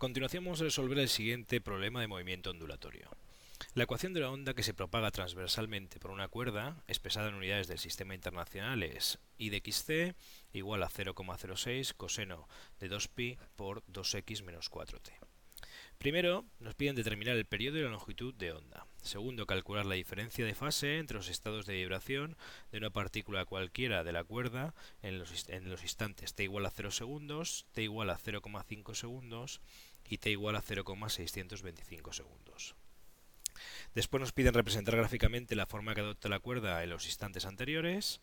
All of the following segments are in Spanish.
Continuación vamos a resolver el siguiente problema de movimiento ondulatorio. La ecuación de la onda que se propaga transversalmente por una cuerda, expresada en unidades del sistema internacional, es I de xc igual a 0,06 coseno de 2pi por 2x menos 4t. Primero, nos piden determinar el periodo y la longitud de onda. Segundo, calcular la diferencia de fase entre los estados de vibración de una partícula cualquiera de la cuerda en los, en los instantes t igual a 0 segundos, t igual a 0,5 segundos y t igual a 0,625 segundos. Después nos piden representar gráficamente la forma que adopta la cuerda en los instantes anteriores.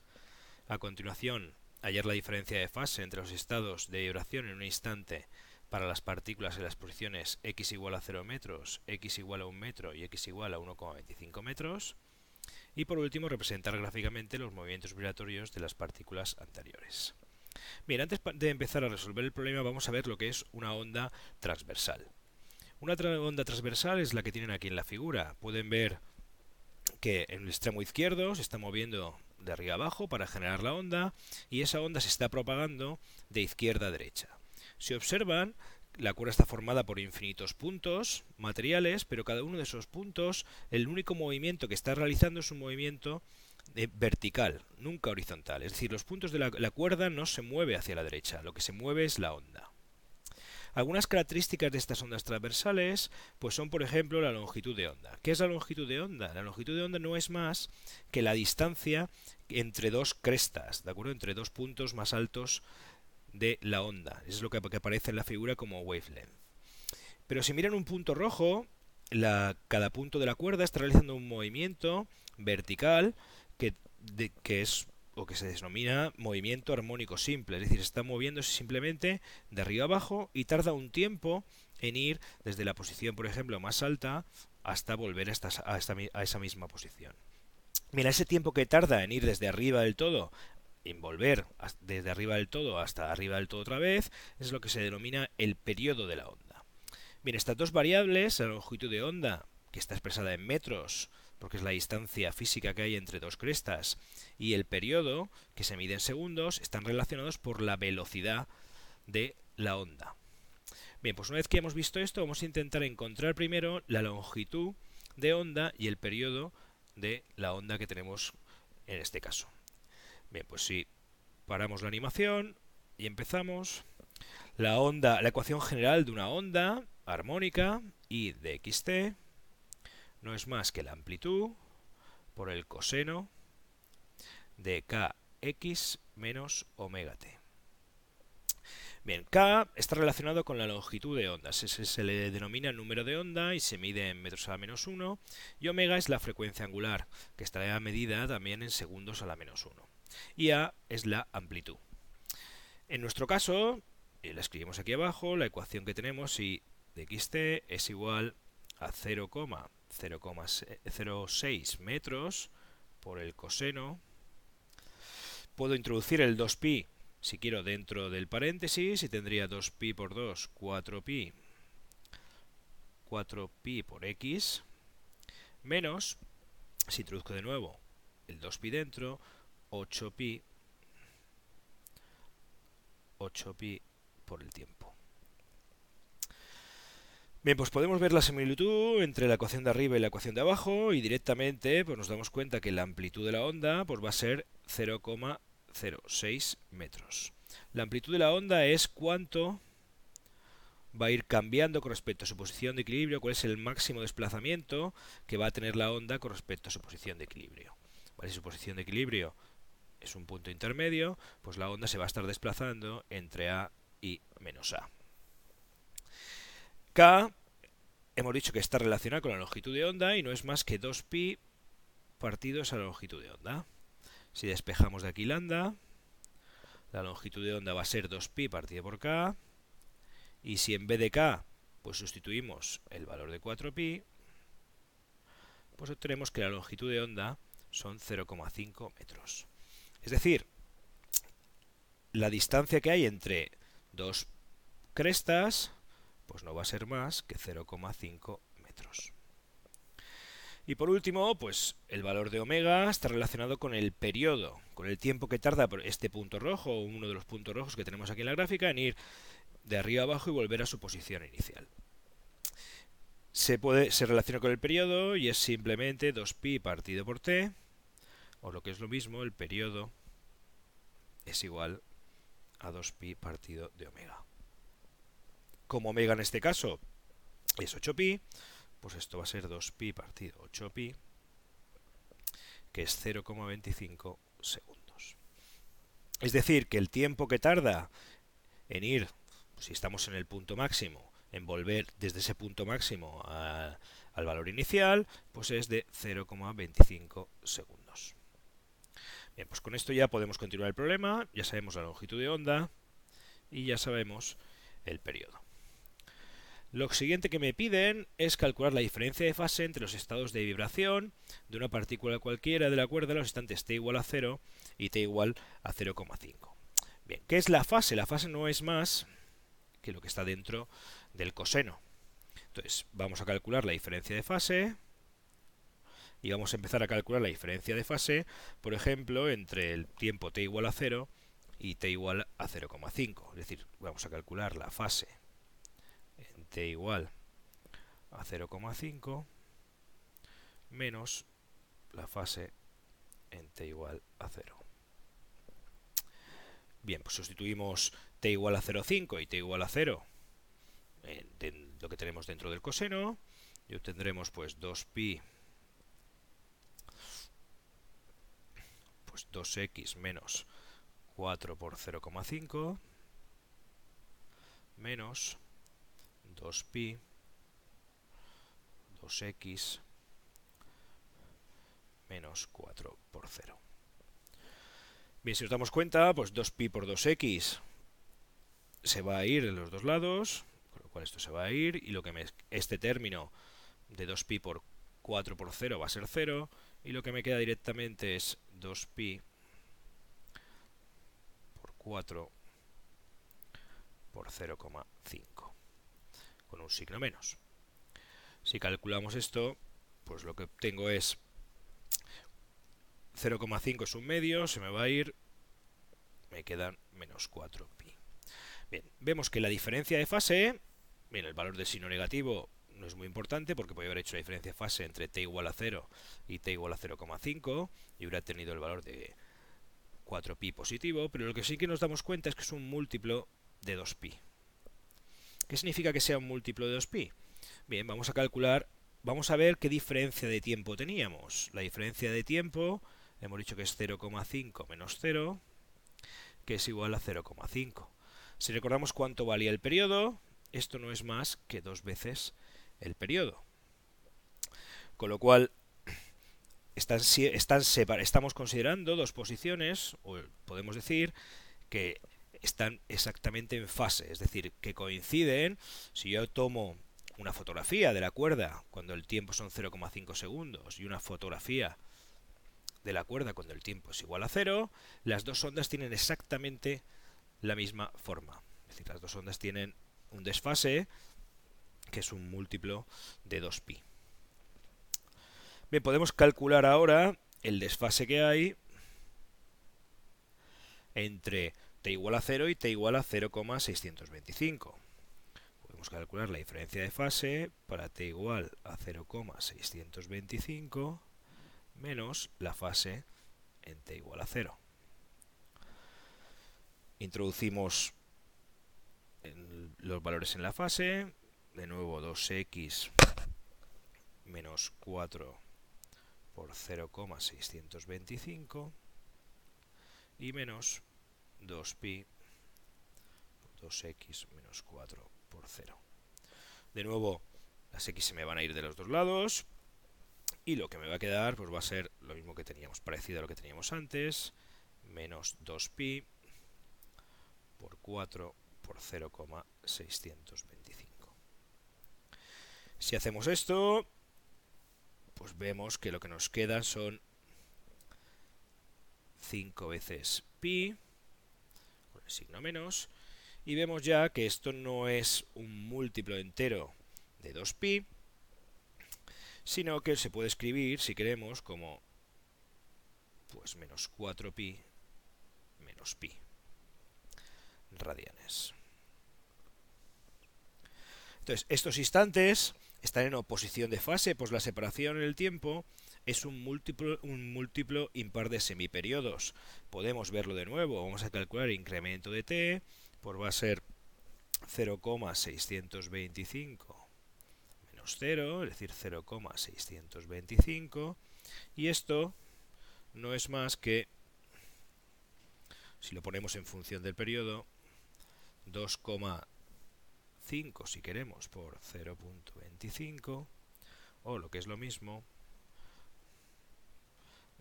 A continuación, hallar la diferencia de fase entre los estados de vibración en un instante para las partículas en las posiciones x igual a 0 metros, x igual a 1 metro y x igual a 1,25 metros. Y por último, representar gráficamente los movimientos vibratorios de las partículas anteriores. Bien, antes de empezar a resolver el problema vamos a ver lo que es una onda transversal. Una onda transversal es la que tienen aquí en la figura. Pueden ver que en el extremo izquierdo se está moviendo de arriba abajo para generar la onda y esa onda se está propagando de izquierda a derecha. Si observan, la cuerda está formada por infinitos puntos materiales, pero cada uno de esos puntos, el único movimiento que está realizando es un movimiento eh, vertical, nunca horizontal. Es decir, los puntos de la, cuerda no se mueve hacia la derecha, lo que se mueve es la onda. Algunas características de estas ondas transversales pues son, por ejemplo, la longitud de onda. ¿Qué es la longitud de onda? La longitud de onda no es más que la distancia entre dos crestas, ¿de acuerdo? Entre dos puntos más altos de la onda. Eso es lo que, aparece en la figura como wavelength. Pero si miran un punto rojo, cada punto de la cuerda está realizando un movimiento vertical que, es o que se denomina movimiento armónico simple, es decir, está moviéndose simplemente de arriba abajo y tarda un tiempo en ir desde la posición, por ejemplo, más alta hasta volver a, a esa misma posición. Mira, ese tiempo que tarda en ir desde arriba del todo volver desde arriba del todo hasta arriba del todo otra vez, es lo que se denomina el periodo de la onda. Bien, estas dos variables, la longitud de onda, que está expresada en metros, porque es la distancia física que hay entre dos crestas, y el periodo, que se mide en segundos, están relacionados por la velocidad de la onda. Bien, pues una vez que hemos visto esto, vamos a intentar encontrar primero la longitud de onda y el periodo de la onda que tenemos en este caso. Bien, pues si paramos la animación y empezamos. La onda, la ecuación general de una onda armónica I de xt no es más que la amplitud por el coseno de kx menos omega t. Bien, K está relacionado con la longitud de ondas. Se, le denomina número de onda y se mide en metros a la menos 1. Y omega es la frecuencia angular, que estará medida también en segundos a la menos 1 y A es la amplitud. En nuestro caso, y la escribimos aquí abajo, la ecuación que tenemos y de xt es igual a 0,06 metros por el coseno. Puedo introducir el 2pi si quiero dentro del paréntesis y tendría 2pi por 2, 4pi, 4pi por x, menos, si introduzco de nuevo el 2pi dentro, 8pi 8pi por el tiempo. Bien, pues podemos ver la similitud entre la ecuación de arriba y la ecuación de abajo y directamente pues nos damos cuenta que la amplitud de la onda pues va a ser 0,06 metros. La amplitud de la onda es cuánto va a ir cambiando con respecto a su posición de equilibrio, cuál es el máximo desplazamiento que va a tener la onda con respecto a su posición de equilibrio. ¿Cuál es su posición de equilibrio? es un punto intermedio, pues la onda se va a estar desplazando entre A y menos A. K hemos dicho que está relacionado con la longitud de onda y no es más que 2pi partidos a longitud de onda. Si despejamos de aquí lambda, la longitud de onda va a ser 2pi partido por k, y si en vez de k pues sustituimos el valor de 4pi, pues obtenemos que la longitud de onda son 0,5 metros. Es decir, la distancia que hay entre dos crestas pues no va a ser más que 0,5 metros. Y por último, pues el valor de omega está relacionado con el periodo, con el tiempo que tarda este punto rojo, uno de los puntos rojos que tenemos aquí en la gráfica, en ir de arriba abajo y volver a su posición inicial. Se, puede, se relaciona con el periodo y es simplemente 2pi partido por t, o lo que es lo mismo, el periodo es igual a 2pi partido de omega. Como omega en este caso es 8pi, pues esto va a ser 2pi partido 8pi, que es 0,25 segundos. Es decir, que el tiempo que tarda en ir, si estamos en el punto máximo, en volver desde ese punto máximo al valor inicial, pues es de 0,25 segundos. Bien, pues con esto ya podemos continuar el problema, ya sabemos la longitud de onda y ya sabemos el periodo. Lo siguiente que me piden es calcular la diferencia de fase entre los estados de vibración de una partícula cualquiera de la cuerda en los instantes t igual a 0 y t igual a 0,5. Bien, ¿qué es la fase? La fase no es más que lo que está dentro del coseno. Entonces, vamos a calcular la diferencia de fase y vamos a empezar a calcular la diferencia de fase, por ejemplo, entre el tiempo t igual a 0 y t igual a 0,5. Es decir, vamos a calcular la fase t igual a 0,5 menos la fase en t igual a 0. Bien, pues sustituimos t igual a 0,5 y t igual a 0 en, lo que tenemos dentro del coseno y obtendremos pues 2pi pues 2x menos 4 por 0,5 menos 2pi 2x menos 4 por 0. Bien, si nos damos cuenta, pues 2pi por 2x se va a ir en los dos lados, con lo cual esto se va a ir, y lo que me, este término de 2pi por 4 por 0 va a ser 0, y lo que me queda directamente es 2pi por 4 por 0,5 con un signo menos. Si calculamos esto, pues lo que obtengo es 0,5 es un medio, se me va a ir, me quedan menos 4pi. Bien, vemos que la diferencia de fase, bien, el valor de signo negativo no es muy importante porque podría haber hecho la diferencia de fase entre t igual a 0 y t igual a 0,5 y hubiera tenido el valor de 4pi positivo, pero lo que sí que nos damos cuenta es que es un múltiplo de 2pi. ¿Qué significa que sea un múltiplo de 2pi? Bien, vamos a calcular, vamos a ver qué diferencia de tiempo teníamos. La diferencia de tiempo, hemos dicho que es 0,5 menos 0, que es igual a 0,5. Si recordamos cuánto valía el periodo, esto no es más que dos veces el periodo. Con lo cual, estamos considerando dos posiciones, o podemos decir que están exactamente en fase, es decir, que coinciden, si yo tomo una fotografía de la cuerda cuando el tiempo son 0,5 segundos y una fotografía de la cuerda cuando el tiempo es igual a 0, las dos ondas tienen exactamente la misma forma. Es decir, las dos ondas tienen un desfase que es un múltiplo de 2pi. Bien, podemos calcular ahora el desfase que hay entre t igual a 0 y t igual a 0,625. Podemos calcular la diferencia de fase para t igual a 0,625 menos la fase en t igual a 0. Introducimos los valores en la fase, de nuevo 2x menos 4 por 0,625 y menos 2pi 2x menos 4 por 0. De nuevo, las x se me van a ir de los dos lados. Y lo que me va a quedar pues va a ser lo mismo que teníamos, parecido a lo que teníamos antes. Menos 2pi por 4 por 0,625. Si hacemos esto, pues vemos que lo que nos queda son 5 veces pi signo menos, y vemos ya que esto no es un múltiplo entero de 2pi, sino que se puede escribir, si queremos, como pues menos 4pi menos pi radianes. Entonces, estos instantes están en oposición de fase, pues la separación en el tiempo es un múltiplo, un múltiplo impar de semiperiodos. Podemos verlo de nuevo. Vamos a calcular el incremento de t, pues va a ser 0,625 menos 0, es decir, 0,625. Y esto no es más que, si lo ponemos en función del periodo, 2,5 si queremos por 0.25 o lo que es lo mismo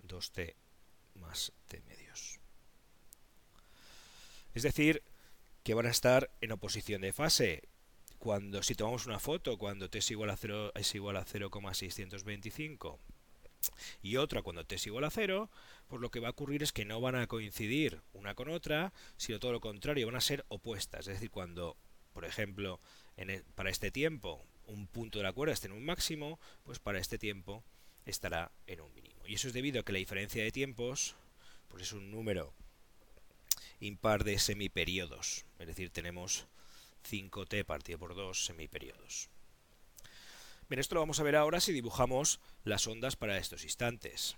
2t más t medios. Es decir, que van a estar en oposición de fase. Cuando si tomamos una foto cuando t es igual a 0 es igual a 0,625 y otra cuando t es igual a 0, pues lo que va a ocurrir es que no van a coincidir una con otra, sino todo lo contrario, van a ser opuestas. Es decir, cuando, por ejemplo, en para este tiempo un punto de la cuerda esté en un máximo, pues para este tiempo estará en un mínimo. Y eso es debido a que la diferencia de tiempos pues es un número impar de semiperiodos. Es decir, tenemos 5t partido por 2 semiperiodos. Bien, esto lo vamos a ver ahora si dibujamos las ondas para estos instantes.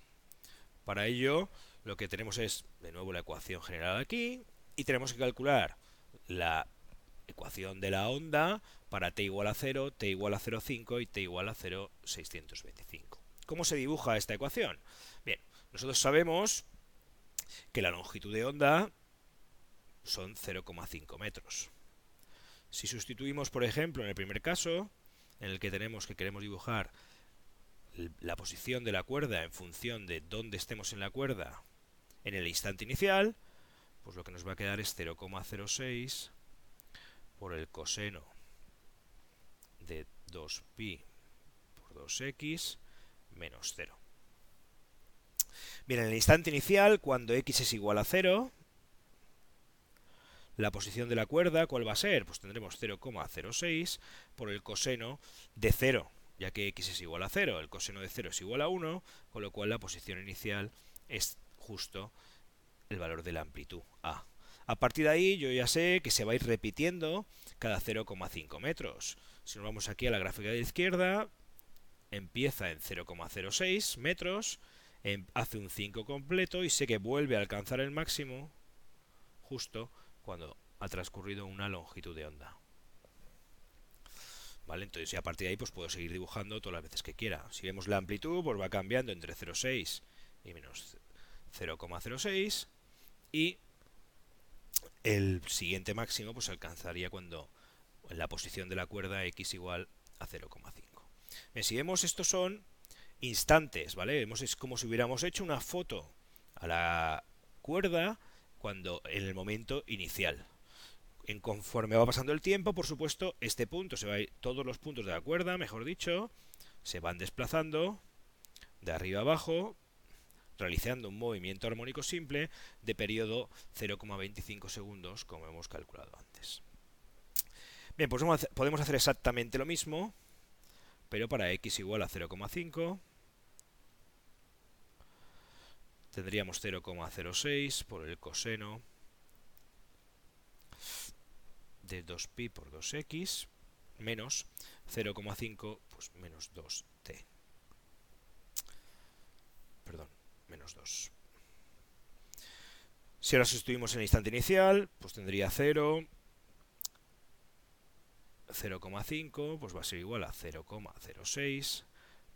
Para ello, lo que tenemos es, de nuevo, la ecuación general aquí, y tenemos que calcular la ecuación de la onda para t igual a 0, t igual a 0,5 y t igual a 0,625. ¿Cómo se dibuja esta ecuación? Bien, nosotros sabemos que la longitud de onda son 0,5 metros. Si sustituimos, por ejemplo, en el primer caso, en el que tenemos que queremos dibujar la posición de la cuerda en función de dónde estemos en la cuerda en el instante inicial, pues lo que nos va a quedar es 0,06 por el coseno de 2pi por 2x menos 0. Bien, en el instante inicial, cuando x es igual a 0, la posición de la cuerda, ¿cuál va a ser? Pues tendremos 0,06 por el coseno de 0, ya que x es igual a 0, el coseno de 0 es igual a 1, con lo cual la posición inicial es justo el valor de la amplitud a. A partir de ahí yo ya sé que se va a ir repitiendo cada 0,5 metros. Si nos vamos aquí a la gráfica de la izquierda, empieza en 0,06 metros, em, hace un 5 completo y sé que vuelve a alcanzar el máximo justo cuando ha transcurrido una longitud de onda. ¿Vale? Entonces, a partir de ahí pues puedo seguir dibujando todas las veces que quiera. Si vemos la amplitud, pues va cambiando entre 0,6 y menos 0,06 y el siguiente máximo pues alcanzaría cuando en la posición de la cuerda x igual a 0,5. Si vemos, estos son instantes, ¿vale? Es como si hubiéramos hecho una foto a la cuerda cuando en el momento inicial. En conforme va pasando el tiempo, por supuesto, este punto se va a ir, todos los puntos de la cuerda, mejor dicho, se van desplazando de arriba abajo, realizando un movimiento armónico simple de periodo 0,25 segundos, como hemos calculado antes. Bien, pues podemos hacer exactamente lo mismo, pero para x igual a 0,5 tendríamos 0,06 por el coseno de 2pi por 2x menos 0,5 pues menos 2t. Perdón, menos 2. Si ahora sustituimos en el instante inicial, pues tendría 0, 0,5, pues va a ser igual a 0,06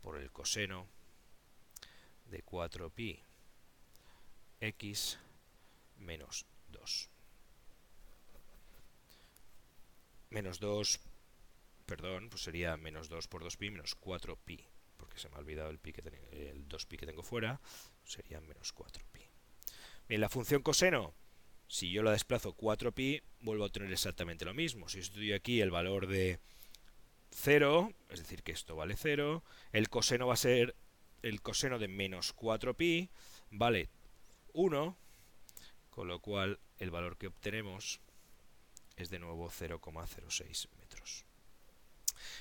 por el coseno de 4pi x menos 2. Menos 2, perdón, pues sería menos 2 por 2pi menos 4pi, porque se me ha olvidado el, pi que el 2pi que tengo fuera, sería menos 4pi. Bien, la función coseno, si yo la desplazo 4pi, vuelvo a obtener exactamente lo mismo. Si estudio aquí el valor de 0, es decir que esto vale 0, el coseno va a ser el coseno de menos 4pi, vale 1, con lo cual el valor que obtenemos es de nuevo 0,06 metros.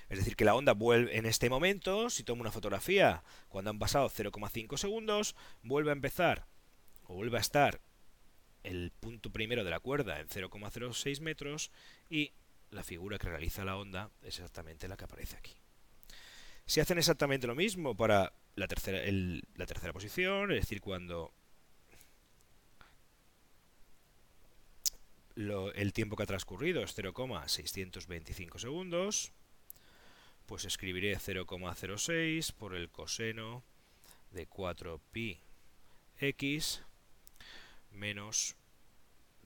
Es decir, que la onda vuelve en este momento, si tomo una fotografía cuando han pasado 0,5 segundos, vuelve a empezar o vuelve a estar el punto primero de la cuerda en 0,06 metros y la figura que realiza la onda es exactamente la que aparece aquí. Si hacen exactamente lo mismo para la tercera, posición, es decir, cuando el tiempo que ha transcurrido es 0,625 segundos, pues escribiré 0,06 por el coseno de 4pi x menos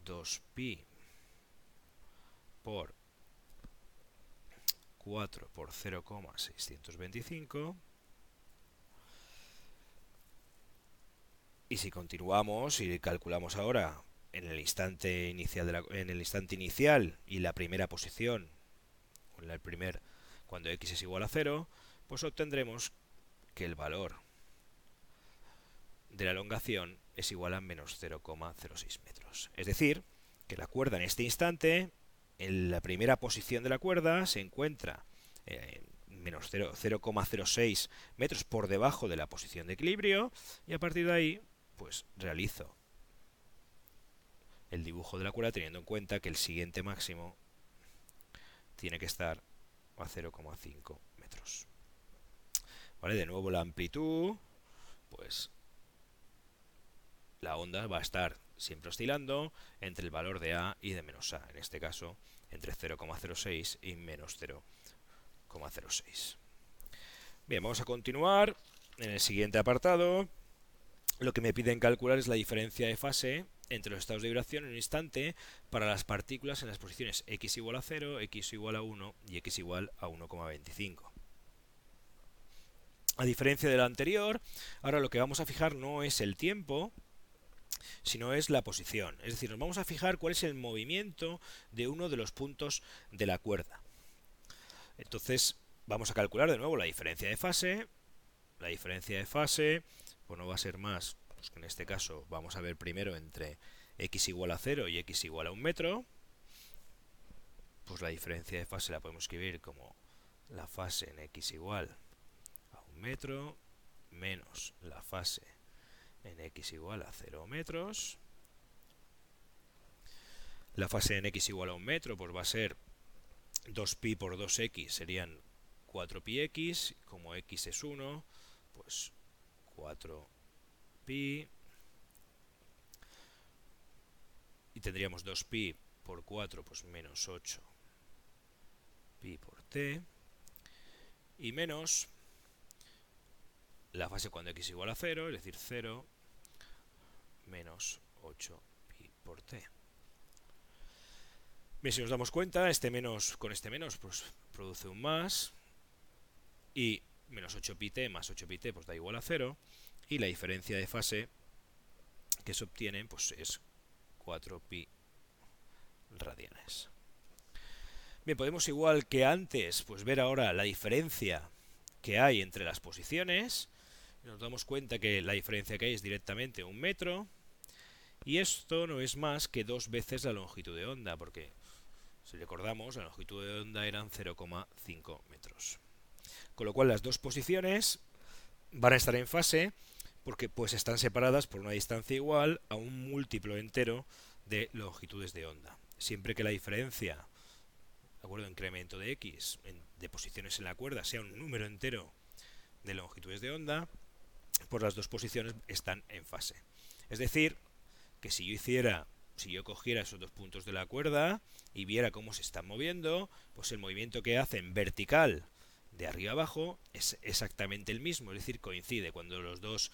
2pi por 4 por 0,625 y si continuamos y calculamos ahora en el instante inicial de la, en el instante inicial y la primera posición el primer cuando x es igual a 0 pues obtendremos que el valor de la elongación es igual a menos 0,06 metros es decir que la cuerda en este instante en la primera posición de la cuerda se encuentra eh, menos 0,06 metros por debajo de la posición de equilibrio y a partir de ahí pues realizo el dibujo de la cuerda teniendo en cuenta que el siguiente máximo tiene que estar a 0,5 metros. ¿Vale? De nuevo la amplitud, pues la onda va a estar siempre oscilando entre el valor de A y de menos A, en este caso entre 0,06 y menos 0,06. Bien, vamos a continuar en el siguiente apartado. Lo que me piden calcular es la diferencia de fase entre los estados de vibración en un instante para las partículas en las posiciones x igual a 0, x igual a 1 y x igual a 1,25. A diferencia de la anterior, ahora lo que vamos a fijar no es el tiempo, sino es la posición. Es decir, nos vamos a fijar cuál es el movimiento de uno de los puntos de la cuerda. Entonces, vamos a calcular de nuevo la diferencia de fase. La diferencia de fase, pues no va a ser más, pues que en este caso vamos a ver primero entre x igual a 0 y x igual a 1 metro. Pues la diferencia de fase la podemos escribir como la fase en x igual a 1 metro menos la fase en x igual a 0 metros. La fase en x igual a 1 metro pues va a ser 2pi por 2x serían 4πx, como x es 1, pues 4pi y tendríamos 2pi por 4 pues menos 8 pi por t. Y menos la fase cuando x igual a 0, es decir 0 menos 8 pi por t. Bien, si nos damos cuenta, este menos con este menos pues produce un más y menos 8 pi t más 8 pi t pues da igual a 0 y la diferencia de fase que se obtiene pues es 4 pi radianes. Bien, podemos igual que antes pues ver ahora la diferencia que hay entre las posiciones. Nos damos cuenta que la diferencia que hay es directamente un metro y esto no es más que dos veces la longitud de onda, porque si recordamos, la longitud de onda eran 0,5 metros. Con lo cual las dos posiciones van a estar en fase porque pues están separadas por una distancia igual a un múltiplo entero de longitudes de onda. Siempre que la diferencia, de acuerdo, incremento de x de posiciones en la cuerda sea un número entero de longitudes de onda, pues las dos posiciones están en fase. Es decir, si yo hiciera, si yo cogiera esos dos puntos de la cuerda y viera cómo se están moviendo, pues el movimiento que hacen vertical de arriba abajo es exactamente el mismo, es decir, coincide cuando los dos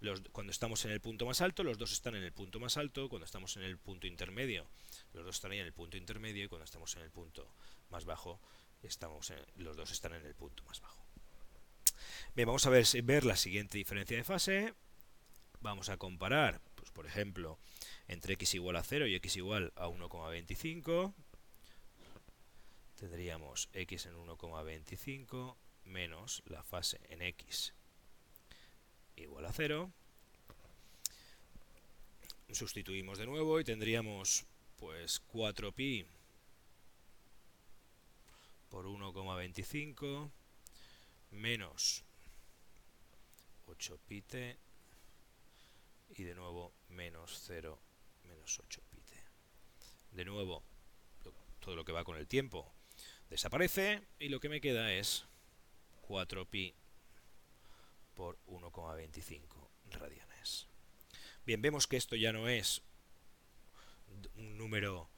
los, cuando estamos en el punto más alto, los dos están en el punto más alto, cuando estamos en el punto intermedio, los dos están ahí en el punto intermedio y cuando estamos en el punto más bajo, estamos los dos están en el punto más bajo. Bien, vamos a ver, ver la siguiente diferencia de fase. Vamos a comparar por ejemplo, entre x igual a 0 y x igual a 1,25, tendríamos x en 1,25 menos la fase en x igual a 0. Sustituimos de nuevo y tendríamos pues 4pi por 1,25 menos 8pi y de nuevo menos 0 menos 8 pi De nuevo, todo lo que va con el tiempo desaparece y lo que me queda es 4pi por 1,25 radianes. Bien, vemos que esto ya no es un número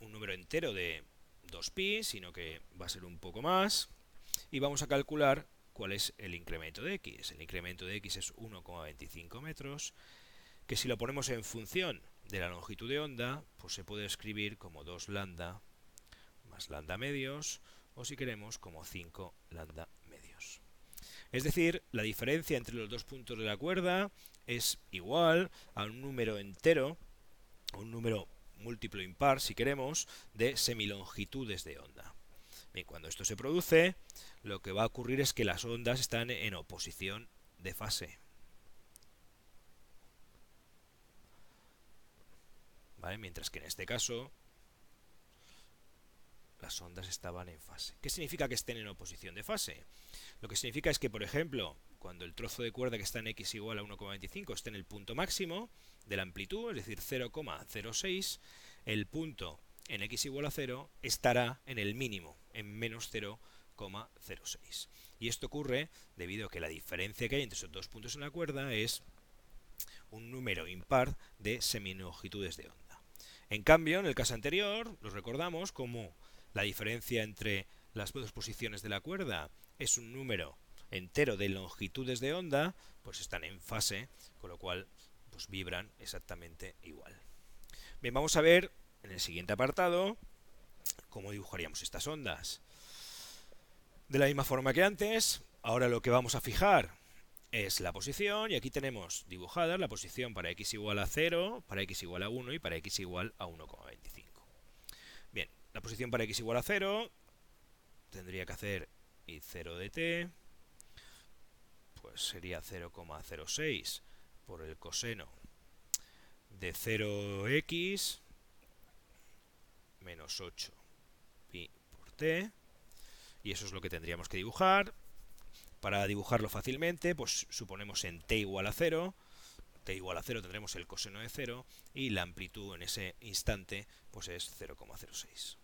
un número entero de 2pi, sino que va a ser un poco más. Y vamos a calcular cuál es el incremento de x. El incremento de x es 1,25 metros, que si lo ponemos en función de la longitud de onda, pues se puede escribir como 2 lambda más lambda medios, o si queremos como 5 lambda medios. Es decir, la diferencia entre los dos puntos de la cuerda es igual a un número entero, un número múltiplo impar, si queremos, de semilongitudes de onda. Cuando esto se produce, lo que va a ocurrir es que las ondas están en oposición de fase. Mientras que en este caso las ondas estaban en fase. ¿Qué significa que estén en oposición de fase? Lo que significa es que, por ejemplo, cuando el trozo de cuerda que está en x igual a 1,25 esté en el punto máximo de la amplitud, es decir, 0,06, el punto en x igual a 0 estará en el mínimo, en menos 0,06. Y esto ocurre debido a que la diferencia que hay entre esos dos puntos en la cuerda es un número impar de seminongitudes de onda. En cambio, en el caso anterior, lo recordamos como la diferencia entre las dos posiciones de la cuerda es un número entero de longitudes de onda, pues están en fase, con lo cual pues vibran exactamente igual. Bien, vamos a ver en el siguiente apartado cómo dibujaríamos estas ondas. De la misma forma que antes, ahora lo que vamos a fijar es la posición y aquí tenemos dibujada la posición para x igual a 0, para x igual a 1 y para x igual a 1,25. Bien, la posición para x igual a 0 tendría que hacer y 0 de t, pues sería 0,06 por el coseno de 0x menos 8 pi por y eso es lo que tendríamos que dibujar. Para dibujarlo fácilmente, pues suponemos en t igual a 0, t igual a 0 tendremos el coseno de 0 y la amplitud en ese instante pues es 0,06.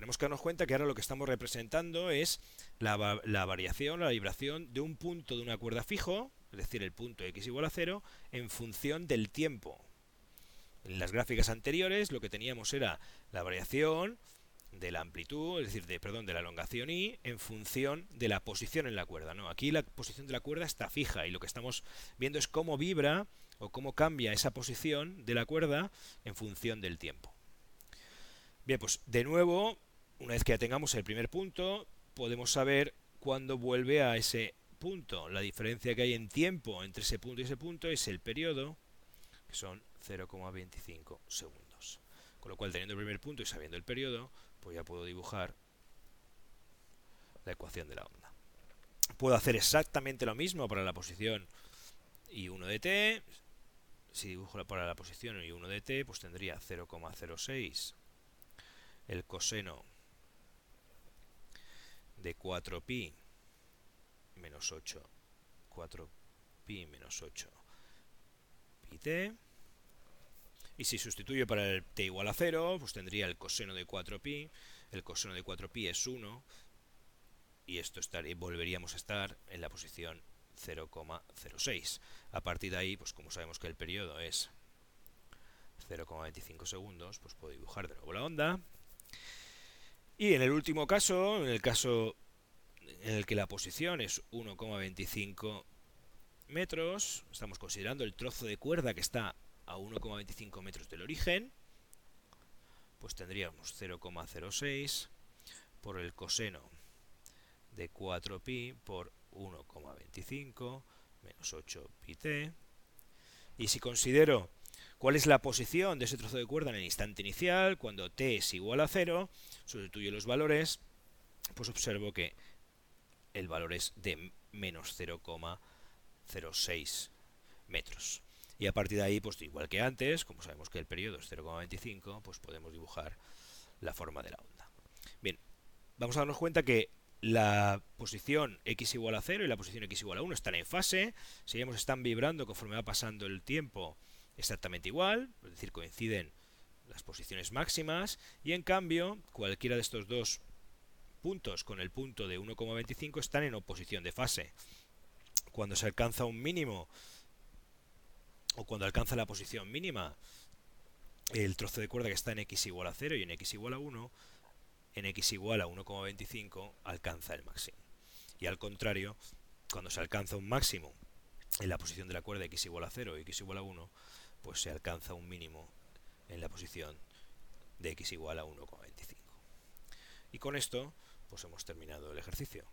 Tenemos que darnos cuenta que ahora lo que estamos representando es la, variación, la vibración de un punto de una cuerda fijo, es decir, el punto x igual a 0, en función del tiempo. En las gráficas anteriores lo que teníamos era la variación de la amplitud, es decir, de, perdón, de la elongación y en función de la posición en la cuerda. No, aquí la posición de la cuerda está fija y lo que estamos viendo es cómo vibra o cómo cambia esa posición de la cuerda en función del tiempo. Bien, pues de nuevo una vez que ya tengamos el primer punto, podemos saber cuándo vuelve a ese punto. La diferencia que hay en tiempo entre ese punto y ese punto es el periodo, que son 0,25 segundos. Con lo cual, teniendo el primer punto y sabiendo el periodo, pues ya puedo dibujar la ecuación de la onda. Puedo hacer exactamente lo mismo para la posición I1 de t. Si dibujo para la posición I1 de t, pues tendría 0,06 el coseno de 4pi menos 8, 4pi menos 8 pi t. Y si sustituyo para el t igual a 0, pues tendría el coseno de 4pi. El coseno de 4pi es 1. Y esto volveríamos a estar en la posición 0,06. A partir de ahí, pues como sabemos que el periodo es 0,25 segundos, pues puedo dibujar de nuevo la onda. Y en el último caso, en el caso en el que la posición es 1,25 metros, estamos considerando el trozo de cuerda que está a 1,25 metros del origen, pues tendríamos 0,06 por el coseno de 4pi por 1,25 menos 8 pi t. Y si considero ¿Cuál es la posición de ese trozo de cuerda en el instante inicial? Cuando t es igual a 0, sustituyo los valores, pues observo que el valor es de menos 0,06 metros. Y a partir de ahí, pues igual que antes, como sabemos que el periodo es 0,25, pues podemos dibujar la forma de la onda. Bien, vamos a darnos cuenta que la posición x igual a 0 y la posición x igual a 1 están en fase, si están vibrando conforme va pasando el tiempo exactamente igual, es decir, coinciden las posiciones máximas y en cambio cualquiera de estos dos puntos con el punto de 1,25 están en oposición de fase. Cuando se alcanza un mínimo o cuando alcanza la posición mínima, el trozo de cuerda que está en x igual a 0 y en x igual a 1, en x igual a 1,25 alcanza el máximo. Y al contrario, cuando se alcanza un máximo en la posición de la cuerda x igual a 0 y x igual a 1, pues se alcanza un mínimo en la posición de x igual a 1,25. Y con esto, pues hemos terminado el ejercicio.